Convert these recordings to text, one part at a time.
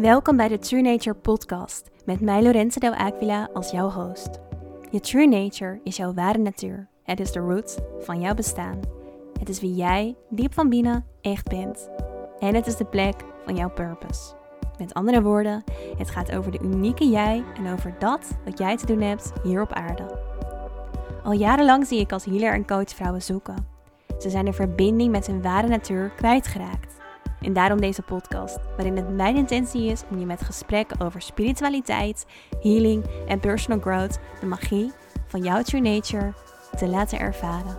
Welkom bij de True Nature podcast met mij Lorenzo Del Aquila als jouw host. Je True Nature is jouw ware natuur. Het is de root van jouw bestaan. Het is wie jij diep van binnen echt bent. En het is de plek van jouw purpose. Met andere woorden, het gaat over de unieke jij en over dat wat jij te doen hebt hier op aarde. Al jarenlang zie ik als healer en coach vrouwen zoeken. Ze zijn de verbinding met hun ware natuur kwijtgeraakt. En daarom deze podcast, waarin het mijn intentie is om je met gesprekken over spiritualiteit, healing en personal growth de magie van jouw true nature te laten ervaren.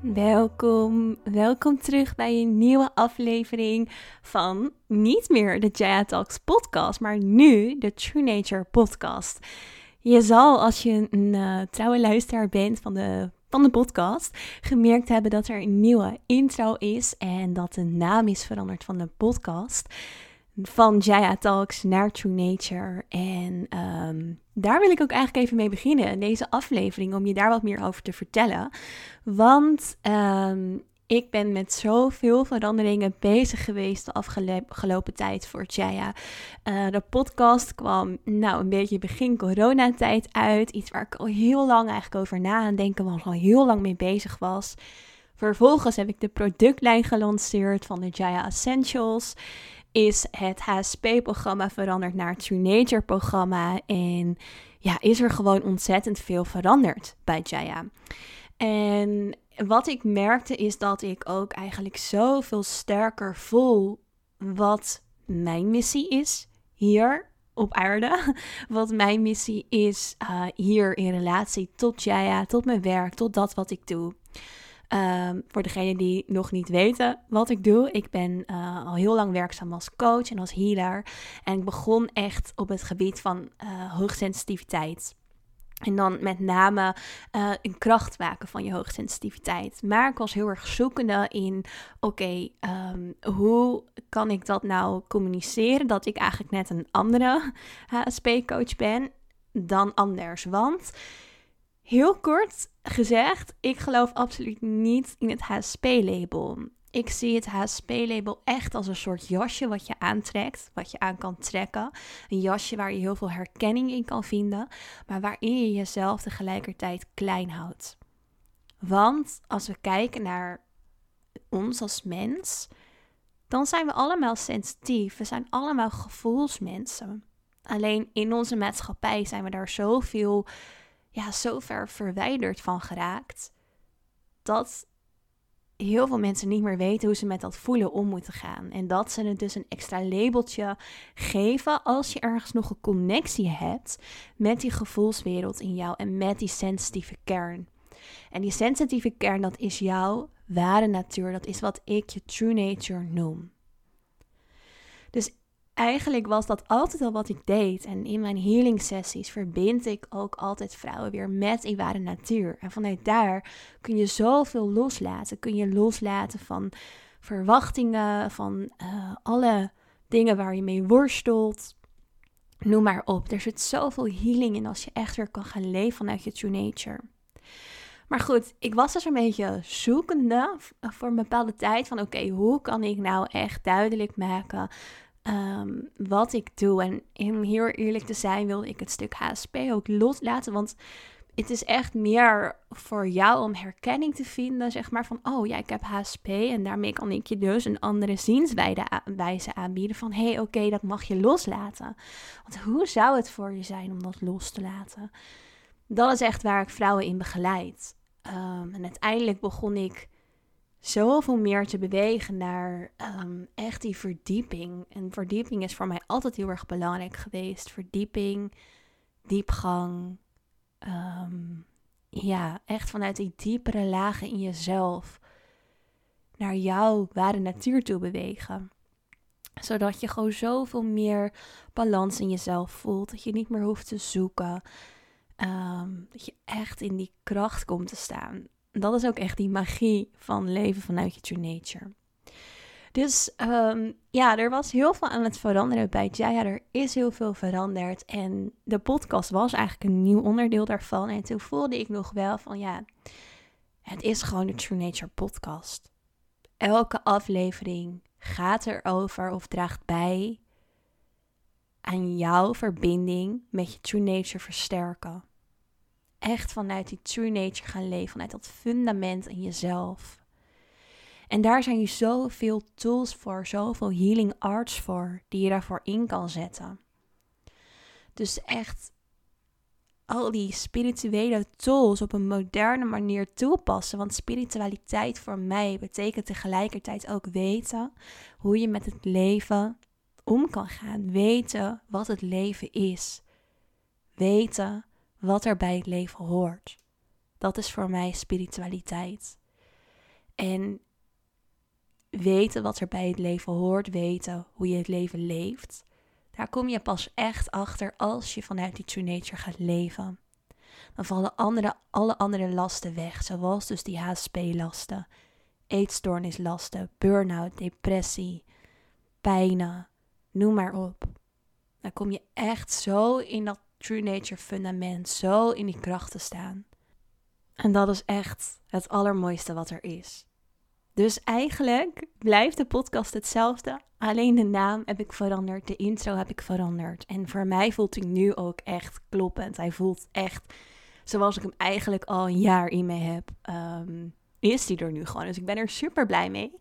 Welkom, welkom terug bij een nieuwe aflevering van niet meer de Jaya Talks podcast, maar nu de True Nature podcast. Je zal, als je een uh, trouwe luisteraar bent van de, van de podcast, gemerkt hebben dat er een nieuwe intro is en dat de naam is veranderd van de podcast. Van Jaya Talks naar True Nature. En ehm, daar wil ik ook eigenlijk even mee beginnen, in deze aflevering, om je daar wat meer over te vertellen. Want um, ik ben met zoveel veranderingen bezig geweest de afgelopen tijd voor Jaya. Uh, de podcast kwam nou een beetje begin coronatijd uit. Iets waar ik al heel lang eigenlijk over na aan denken was, al heel lang mee bezig was. Vervolgens heb ik de productlijn gelanceerd van de Jaya Essentials. Is het HSP-programma veranderd naar het Nature-programma. En ja, is er gewoon ontzettend veel veranderd bij Jaya. En wat ik merkte is dat ik ook eigenlijk zoveel sterker voel wat mijn missie is hier op aarde. Wat mijn missie is uh, hier in relatie tot Jaya, tot mijn werk, tot dat wat ik doe. Um, voor degenen die nog niet weten wat ik doe, ik ben uh, al heel lang werkzaam als coach en als healer. En ik begon echt op het gebied van uh, hoogsensitiviteit. En dan met name uh, een kracht maken van je hoogsensitiviteit. Maar ik was heel erg zoekende in: oké, um, hoe kan ik dat nou communiceren? Dat ik eigenlijk net een andere HSP-coach ben dan anders. Want heel kort gezegd, ik geloof absoluut niet in het HSP-label. Ik zie het HSP-label echt als een soort jasje wat je aantrekt, wat je aan kan trekken. Een jasje waar je heel veel herkenning in kan vinden, maar waarin je jezelf tegelijkertijd klein houdt. Want als we kijken naar ons als mens, dan zijn we allemaal sensitief. We zijn allemaal gevoelsmensen. Alleen in onze maatschappij zijn we daar zoveel, ja, zo ver verwijderd van geraakt. Dat heel veel mensen niet meer weten hoe ze met dat voelen om moeten gaan. En dat ze het dus een extra labeltje geven als je ergens nog een connectie hebt met die gevoelswereld in jou en met die sensitieve kern. En die sensitieve kern, dat is jouw ware natuur. Dat is wat ik je true nature noem. Dus eigenlijk was dat altijd al wat ik deed. En in mijn healing sessies verbind ik ook altijd vrouwen weer met die ware natuur. En vanuit daar kun je zoveel loslaten. Kun je loslaten van verwachtingen, van uh, alle dingen waar je mee worstelt. Noem maar op. Er zit zoveel healing in als je echt weer kan gaan leven vanuit je true nature. Maar goed, ik was dus een beetje zoekende voor een bepaalde tijd van oké, hoe kan ik nou echt duidelijk maken Ehm, wat ik doe. En om heel eerlijk te zijn, wilde ik het stuk HSP ook loslaten. Want het is echt meer voor jou om herkenning te vinden, zeg maar, van, oh ja, ik heb HSP en daarmee kan ik je dus een andere zienswijze aanbieden van, hé, hey, oké, dat mag je loslaten. Want hoe zou het voor je zijn om dat los te laten? Dat is echt waar ik vrouwen in begeleid. Um, en uiteindelijk begon ik zoveel meer te bewegen naar um, echt die verdieping. En verdieping is voor mij altijd heel erg belangrijk geweest. Verdieping, diepgang. Um, ja, echt vanuit die diepere lagen in jezelf naar jouw ware natuur toe bewegen. Zodat je gewoon zoveel meer balans in jezelf voelt. Dat je niet meer hoeft te zoeken. Um, dat je echt in die kracht komt te staan dat is ook echt die magie van leven vanuit je true nature. Dus um, ja, er was heel veel aan het veranderen bij Jaya. Er is heel veel veranderd. En de podcast was eigenlijk een nieuw onderdeel daarvan. En toen voelde ik nog wel van ja, Het is gewoon de True Nature podcast. Elke aflevering gaat erover of draagt bij aan jouw verbinding met je True Nature versterken. Echt vanuit die True Nature gaan leven, vanuit dat fundament in jezelf. En daar zijn je zoveel tools voor, zoveel healing arts voor, die je daarvoor in kan zetten. Dus echt al die spirituele tools op een moderne manier toepassen. Want spiritualiteit voor mij betekent tegelijkertijd ook weten hoe je met het leven om kan gaan. Weten wat het leven is. Weten wat er bij het leven hoort. Dat is voor mij spiritualiteit. En weten wat er bij het leven hoort, weten hoe je het leven leeft, daar kom je pas echt achter als je vanuit die true nature gaat leven. Dan vallen andere, alle andere lasten weg, zoals dus die HSP-lasten, eetstoornislasten, burn-out, depressie, pijnen, noem maar op. Dan kom je echt zo in dat true nature fundament, zo in die kracht te staan. En dat is echt het allermooiste wat er is. Dus eigenlijk blijft de podcast hetzelfde. Alleen de naam heb ik veranderd, de intro heb ik veranderd. En voor mij voelt hij nu ook echt kloppend. Hij voelt echt zoals ik hem eigenlijk al een jaar in me heb. Um, is hij er nu gewoon. Dus ik ben er super blij mee.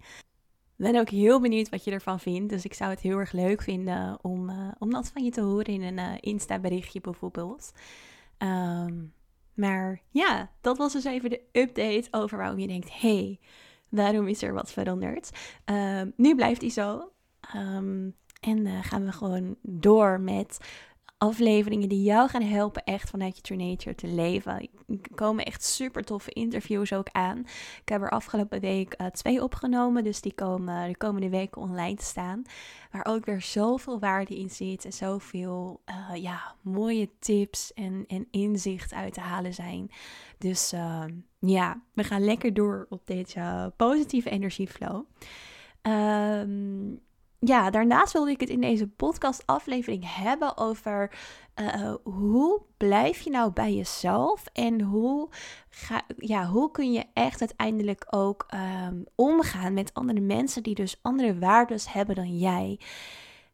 Ben ook heel benieuwd wat je ervan vindt. Dus ik zou het heel erg leuk vinden om, uh, om dat van je te horen in een uh, Insta-berichtje bijvoorbeeld. Um, maar ja, dat was dus even de update over waarom je denkt: hey, Daarom is er wat veranderd. Ehm, nu blijft hij zo. Ehm, en uh, gaan we gewoon door met afleveringen die jou gaan helpen echt vanuit je True Nature te leven. Er komen echt super toffe interviews ook aan. Ik heb er afgelopen week uh, twee opgenomen, dus die komen de komende weken online te staan. Waar ook weer zoveel waarde in zit en zoveel uh, ja, mooie tips en, en inzicht uit te halen zijn. Dus uh, ja, we gaan lekker door op deze positieve energieflow. Um, ja, daarnaast wilde ik het in deze podcast-aflevering hebben over uh, hoe blijf je nou bij jezelf en hoe, ga, ja, hoe kun je echt uiteindelijk ook um, omgaan met andere mensen die dus andere waarden hebben dan jij.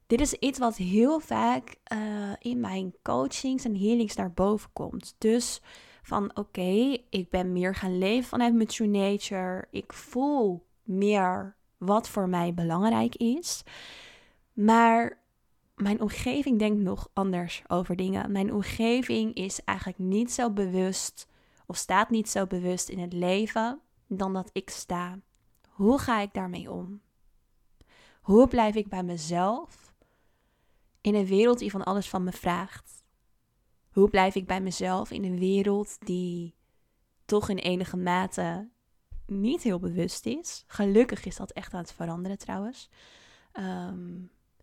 Dit is iets wat heel vaak uh, in mijn coachings en healings naar boven komt. Dus van oké, ik ben meer gaan leven vanuit mijn true nature. Ik voel meer wat voor mij belangrijk is. Maar mijn omgeving denkt nog anders over dingen. Mijn omgeving is eigenlijk niet zo bewust of staat niet zo bewust in het leven dan dat ik sta. Hoe ga ik daarmee om? Hoe blijf ik bij mezelf in een wereld die van alles van me vraagt? Hoe blijf ik bij mezelf in een wereld die toch in enige mate niet heel bewust is. Gelukkig is dat echt aan het veranderen trouwens. Ehm,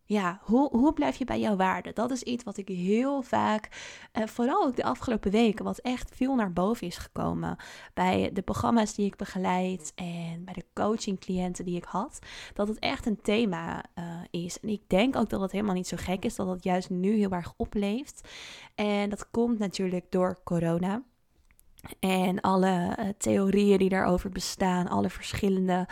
ja, hoe, hoe blijf je bij jouw waarde? Dat is iets wat ik heel vaak, uh, vooral ook de afgelopen weken, wat echt veel naar boven is gekomen. Bij de programma's die ik begeleid en bij de coaching cliënten die ik had. Dat het echt een thema uh, is. En ik denk ook dat het helemaal niet zo gek is dat het juist nu heel erg opleeft. En dat komt natuurlijk door corona. En alle uh, theorieën die daarover bestaan, alle verschillende,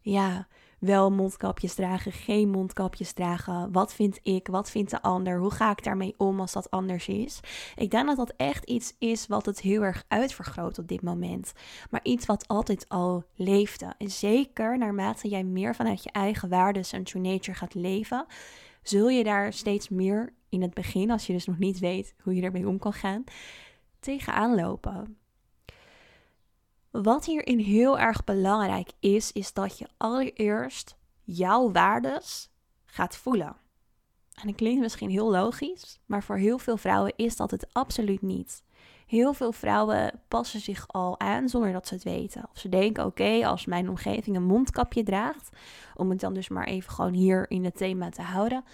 ja, wel mondkapjes dragen, geen mondkapjes dragen. Wat vind ik? Wat vindt de ander? Hoe ga ik daarmee om als dat anders is? Ik denk dat dat echt iets is wat het heel erg uitvergroot op dit moment. Maar iets wat altijd al leefde. En zeker naarmate jij meer vanuit je eigen waarden en true nature gaat leven, zul je daar steeds meer in het begin, als je dus nog niet weet hoe je ermee om kan gaan, tegenaan lopen. Wat hierin heel erg belangrijk is, is dat je allereerst jouw waardes gaat voelen. En dat klinkt misschien heel logisch, maar voor heel veel vrouwen is dat het absoluut niet. Heel veel vrouwen passen zich al aan zonder dat ze het weten. Of ze denken: oké, als mijn omgeving een mondkapje draagt, om het dan dus maar even gewoon hier in het thema te houden,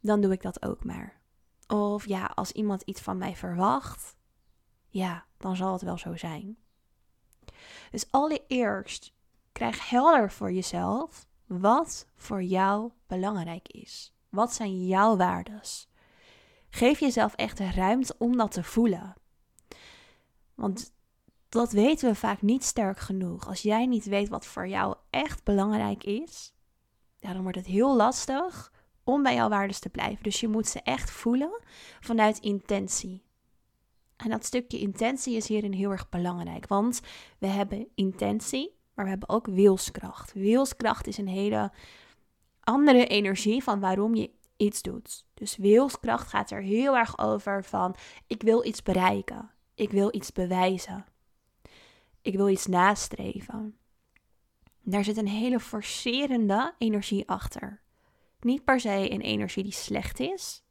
dan doe ik dat ook maar. Of ja, als iemand iets van mij verwacht, ja, dan zal het wel zo zijn. Dus allereerst krijg helder voor jezelf wat voor jou belangrijk is. Wat zijn jouw waardes? Geef jezelf echt de ruimte om dat te voelen. Want dat weten we vaak niet sterk genoeg. Als jij niet weet wat voor jou echt belangrijk is, dan wordt het heel lastig om bij jouw waarden te blijven. Dus je moet ze echt voelen vanuit intentie. En dat stukje intentie is hierin heel erg belangrijk, want we hebben intentie, maar we hebben ook wilskracht. Wilskracht is een hele andere energie van waarom je iets doet. Dus wilskracht gaat er heel erg over van ik wil iets bereiken, ik wil iets bewijzen, ik wil iets nastreven. Daar zit een hele forcerende energie achter. Niet per se een energie die slecht is,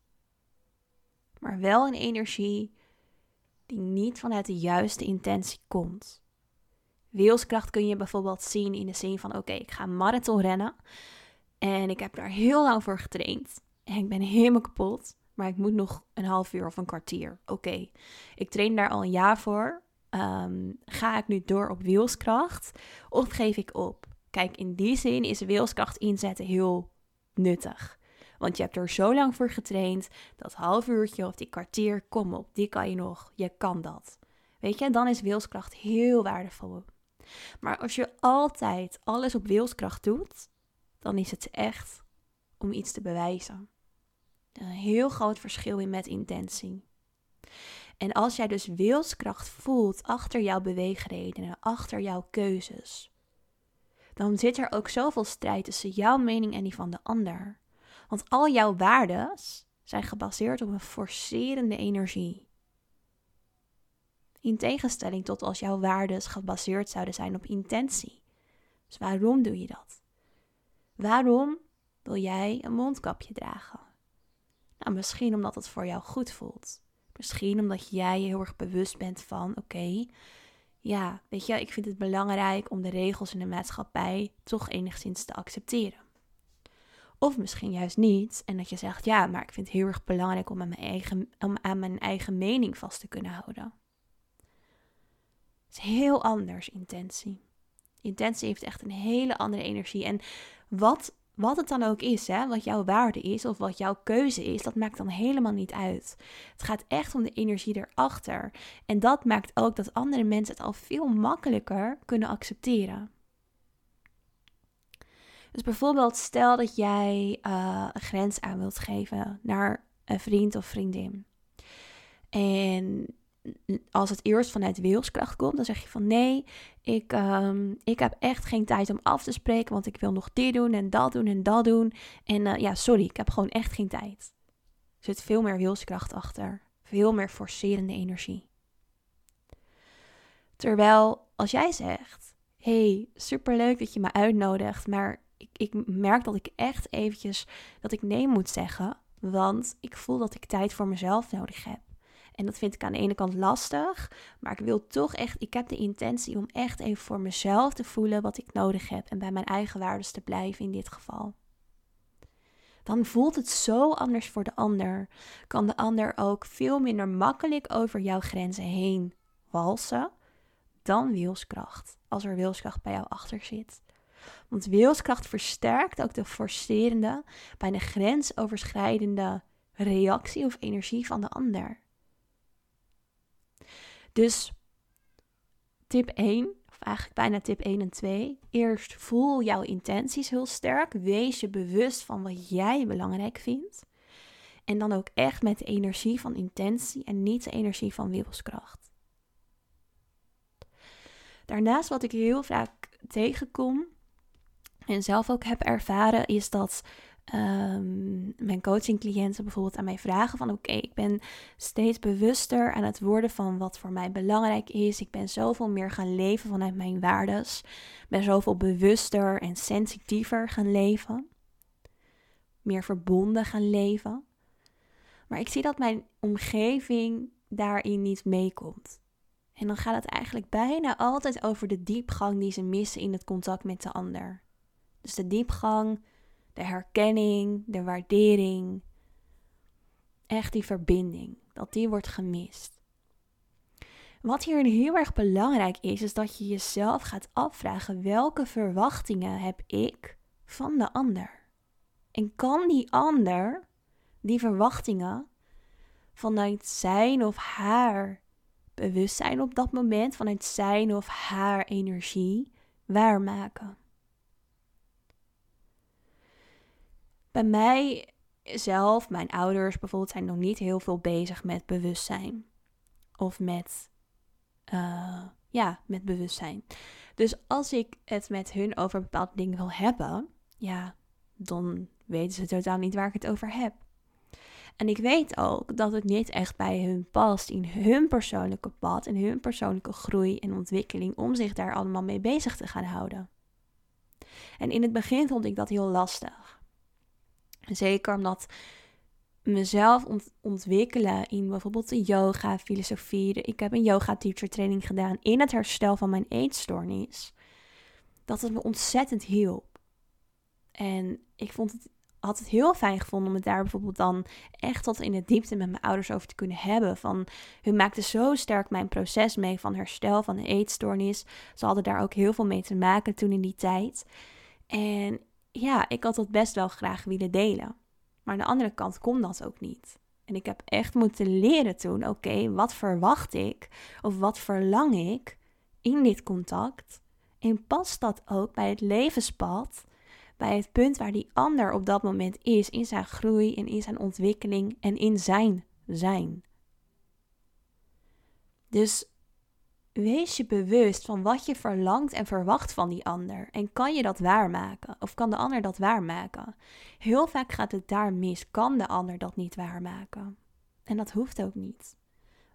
maar wel een energie die niet vanuit de juiste intentie komt. Wilskracht kun je bijvoorbeeld zien in de zin van: oké, ik ga marathon rennen en ik heb daar heel lang voor getraind en ik ben helemaal kapot, maar ik moet nog een half uur of een kwartier. Oké, ik train daar al een jaar voor. Ehm, ga ik nu door op wilskracht of geef ik op? Kijk, in die zin is wilskracht inzetten heel nuttig. Want je hebt er zo lang voor getraind, dat half uurtje of die kwartier, kom op, die kan je nog, je kan dat. Weet je, dan is wilskracht heel waardevol. Maar als je altijd alles op wilskracht doet, dan is het echt om iets te bewijzen. Een heel groot verschil in met intentie. En als jij dus wilskracht voelt achter jouw beweegredenen, achter jouw keuzes, dan zit er ook zoveel strijd tussen jouw mening en die van de ander. Want al jouw waarden zijn gebaseerd op een forcerende energie. In tegenstelling tot als jouw waarden gebaseerd zouden zijn op intentie. Dus waarom doe je dat? Waarom wil jij een mondkapje dragen? Nou, misschien omdat het voor jou goed voelt. Misschien omdat jij je heel erg bewust bent van: oké, ja, weet je, ik vind het belangrijk om de regels in de maatschappij toch enigszins te accepteren. Of misschien juist niet. En dat je zegt, ja, maar ik vind het heel erg belangrijk om aan mijn eigen, om aan mijn eigen mening vast te kunnen houden. Het is heel anders, intentie. Intentie heeft echt een hele andere energie. En wat, wat het dan ook is, hè, wat jouw waarde is of wat jouw keuze is, dat maakt dan helemaal niet uit. Het gaat echt om de energie erachter. En dat maakt ook dat andere mensen het al veel makkelijker kunnen accepteren. Dus bijvoorbeeld, stel dat jij uh, een grens aan wilt geven naar een vriend of vriendin. En als het eerst vanuit wilskracht komt, dan zeg je van nee, ik, um, ik heb echt geen tijd om af te spreken, want ik wil nog dit doen en dat doen en dat doen. En uh, ja, sorry, ik heb gewoon echt geen tijd. Er zit veel meer wilskracht achter, veel meer forcerende energie. Terwijl als jij zegt, hey, superleuk dat je me uitnodigt, maar ik, merk dat ik echt eventjes dat ik nee moet zeggen. Want ik voel dat ik tijd voor mezelf nodig heb. En dat vind ik aan de ene kant lastig. Maar ik wil toch echt, ik heb de intentie om echt even voor mezelf te voelen wat ik nodig heb. En bij mijn eigen waarden te blijven in dit geval. Dan voelt het zo anders voor de ander. Kan de ander ook veel minder makkelijk over jouw grenzen heen walsen dan wilskracht. Als er wilskracht bij jou achter zit. Want wilskracht versterkt ook de forcerende, bijna grensoverschrijdende reactie of energie van de ander. Dus tip 1, of eigenlijk bijna tip 1 en 2. Eerst voel jouw intenties heel sterk. Wees je bewust van wat jij belangrijk vindt. En dan ook echt met de energie van intentie en niet de energie van wilskracht. Daarnaast wat ik heel vaak tegenkom en zelf ook heb ervaren, is dat um, mijn coachingcliënten bijvoorbeeld aan mij vragen van oké, ik ben steeds bewuster aan het worden van wat voor mij belangrijk is. Ik ben zoveel meer gaan leven vanuit mijn waardes. Ben zoveel bewuster en sensitiever gaan leven. Meer verbonden gaan leven. Maar ik zie dat mijn omgeving daarin niet meekomt. En dan gaat het eigenlijk bijna altijd over de diepgang die ze missen in het contact met de ander. Dus de diepgang, de herkenning, de waardering. Echt die verbinding, dat die wordt gemist. Wat hier heel erg belangrijk is, is dat je jezelf gaat afvragen welke verwachtingen heb ik van de ander? En kan die ander die verwachtingen vanuit zijn of haar bewustzijn op dat moment, vanuit zijn of haar energie, waarmaken. Bij mij zelf, mijn ouders bijvoorbeeld, zijn nog niet heel veel bezig met bewustzijn. Of met, uh, ja, met bewustzijn. Dus als ik het met hun over bepaalde dingen wil hebben, ja, dan weten ze totaal niet waar ik het over heb. En ik weet ook dat het niet echt bij hun past in hun persoonlijke pad en hun persoonlijke groei en ontwikkeling om zich daar allemaal mee bezig te gaan houden. En in het begin vond ik dat heel lastig. Zeker omdat mezelf ontwikkelen in bijvoorbeeld de yoga, filosofie. Ik heb een yoga teacher training gedaan in het herstel van mijn eetstoornis. Dat het me ontzettend hielp. En ik vond het had het heel fijn gevonden om het daar bijvoorbeeld dan echt tot in het diepte met mijn ouders over te kunnen hebben. Van hun maakte zo sterk mijn proces mee van herstel van een eetstoornis. Ze hadden daar ook heel veel mee te maken toen in die tijd. En ja, ik had dat best wel graag willen delen. Maar aan de andere kant kon dat ook niet. En ik heb echt moeten leren toen, oké, wat verwacht ik of wat verlang ik in dit contact? En past dat ook bij het levenspad bij het punt waar die ander op dat moment is, in zijn groei en in zijn ontwikkeling en in zijn zijn. Dus wees je bewust van wat je verlangt en verwacht van die ander. En kan je dat waarmaken? Of kan de ander dat waarmaken? Heel vaak gaat het daar mis. Kan de ander dat niet waarmaken? En dat hoeft ook niet.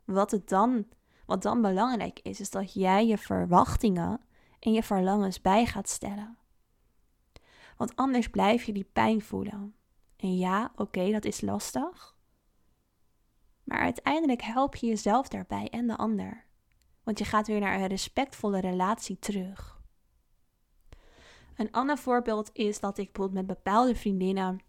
Wat, het dan, wat dan belangrijk is, is dat jij je verwachtingen en je verlangens bij gaat stellen. Want anders blijf je die pijn voelen. En ja, oké, dat is lastig. Maar uiteindelijk help je jezelf daarbij en de ander. Want je gaat weer naar een respectvolle relatie terug. Een ander voorbeeld is dat ik bijvoorbeeld met bepaalde vriendinnen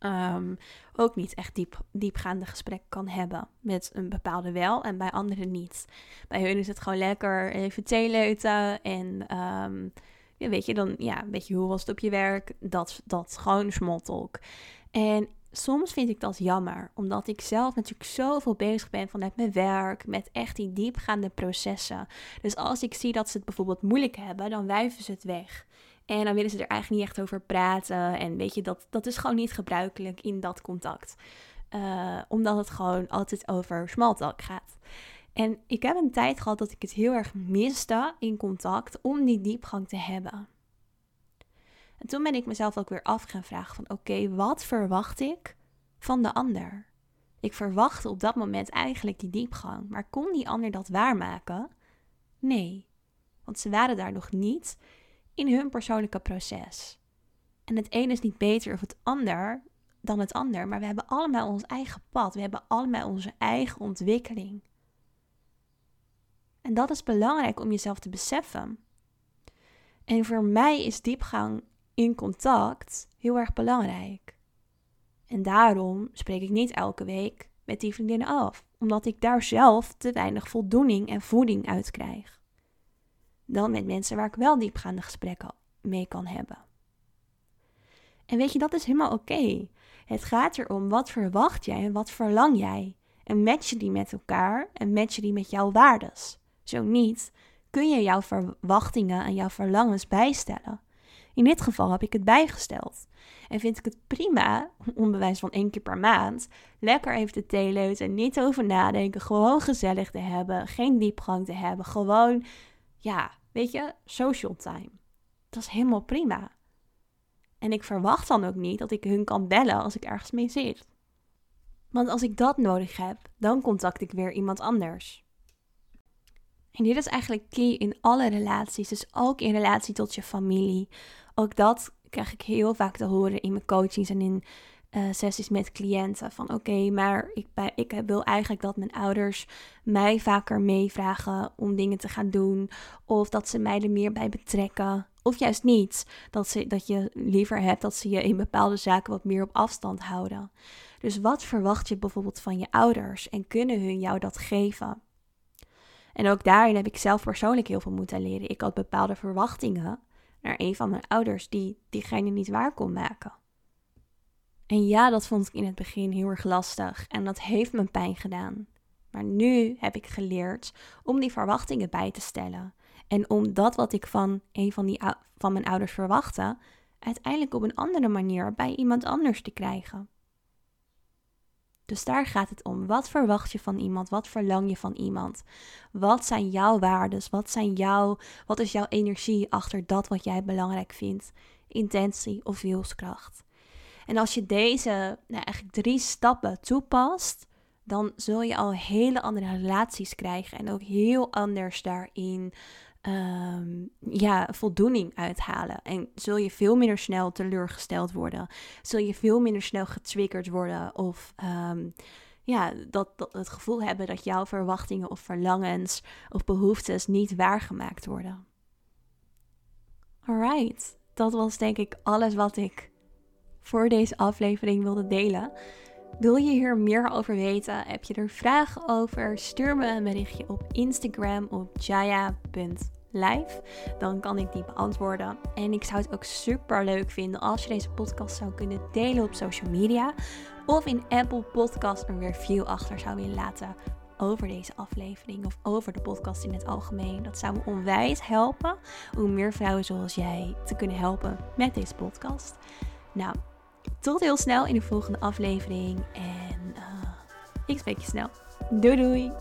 um, ook niet echt diep, diepgaande gesprek kan hebben. Met een bepaalde wel en bij anderen niet. Bij hun is het gewoon lekker even theeleuten en ja, weet je, dan ja, weet je, hoe was het op je werk? Dat, dat gewoon small talk. En soms vind ik dat jammer, omdat ik zelf natuurlijk zoveel bezig ben vanuit mijn werk, met echt die diepgaande processen. Dus als ik zie dat ze het bijvoorbeeld moeilijk hebben, dan wijven ze het weg. En dan willen ze er eigenlijk niet echt over praten. En weet je, dat, dat is gewoon niet gebruikelijk in dat contact. Uh, omdat het gewoon altijd over small talk gaat. En ik heb een tijd gehad dat ik het heel erg miste in contact om die diepgang te hebben. En toen ben ik mezelf ook weer af gaan vragen van oké, wat verwacht ik van de ander? Ik verwachtte op dat moment eigenlijk die diepgang, maar kon die ander dat waarmaken? Nee, want ze waren daar nog niet in hun persoonlijke proces. En het een is niet beter of het ander dan het ander, maar we hebben allemaal ons eigen pad, we hebben allemaal onze eigen ontwikkeling. En dat is belangrijk om jezelf te beseffen. En voor mij is diepgang in contact heel erg belangrijk. En daarom spreek ik niet elke week met die vriendinnen af, omdat ik daar zelf te weinig voldoening en voeding uit krijg. Dan met mensen waar ik wel diepgaande gesprekken mee kan hebben. En weet je, dat is helemaal oké. Het gaat erom wat verwacht jij en wat verlang jij. En match je die met elkaar en match je die met jouw waardes. Zo niet, kun je jouw verwachtingen en jouw verlangens bijstellen. In dit geval heb ik het bijgesteld. En vind ik het prima, onbewijs van één keer per maand, lekker even de thee niet over nadenken, gewoon gezellig te hebben, geen diepgang te hebben, gewoon, ja, weet je, social time. Dat is helemaal prima. En ik verwacht dan ook niet dat ik hun kan bellen als ik ergens mee zit. Want als ik dat nodig heb, dan contact ik weer iemand anders. En dit is eigenlijk key in alle relaties, dus ook in relatie tot je familie. Ook dat krijg ik heel vaak te horen in mijn coachings en in uh, sessies met cliënten. Van oké, maar ik, ik wil eigenlijk dat mijn ouders mij vaker meevragen om dingen te gaan doen. Of dat ze mij er meer bij betrekken. Of juist niet. Dat, ze, dat je liever hebt dat ze je in bepaalde zaken wat meer op afstand houden. Dus wat verwacht je bijvoorbeeld van je ouders? En kunnen hun jou dat geven? En ook daarin heb ik zelf persoonlijk heel veel moeten leren. Ik had bepaalde verwachtingen naar een van mijn ouders die diegene niet waar kon maken. En ja, dat vond ik in het begin heel erg lastig en dat heeft me pijn gedaan. Maar nu heb ik geleerd om die verwachtingen bij te stellen. En om dat wat ik van een van, die, van mijn ouders verwachtte, uiteindelijk op een andere manier bij iemand anders te krijgen. Dus daar gaat het om. Wat verwacht je van iemand? Wat verlang je van iemand? Wat zijn jouw waarden? Wat zijn wat is jouw energie achter dat wat jij belangrijk vindt? Intentie of wilskracht? En als je deze nou, eigenlijk drie stappen toepast, dan zul je al hele andere relaties krijgen en ook heel anders daarin um, ja, voldoening uithalen. En zul je veel minder snel teleurgesteld worden. Zul je veel minder snel getriggerd worden. Of um, ja, dat, dat, het gevoel hebben dat jouw verwachtingen of verlangens of behoeftes niet waargemaakt worden. Alright, dat was denk ik alles wat ik voor deze aflevering wilde delen. Wil je hier meer over weten? Heb je er vragen over? Stuur me een berichtje op Instagram op jaya.live. Dan kan ik die beantwoorden. En ik zou het ook super leuk vinden als je deze podcast zou kunnen delen op social media. Of in Apple Podcast een review achter zou willen laten over deze aflevering of over de podcast in het algemeen. Dat zou me onwijs helpen om meer vrouwen zoals jij te kunnen helpen met deze podcast. Nou, tot heel snel in de volgende aflevering. En uh, ik spreek je snel. Doei doei!